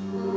you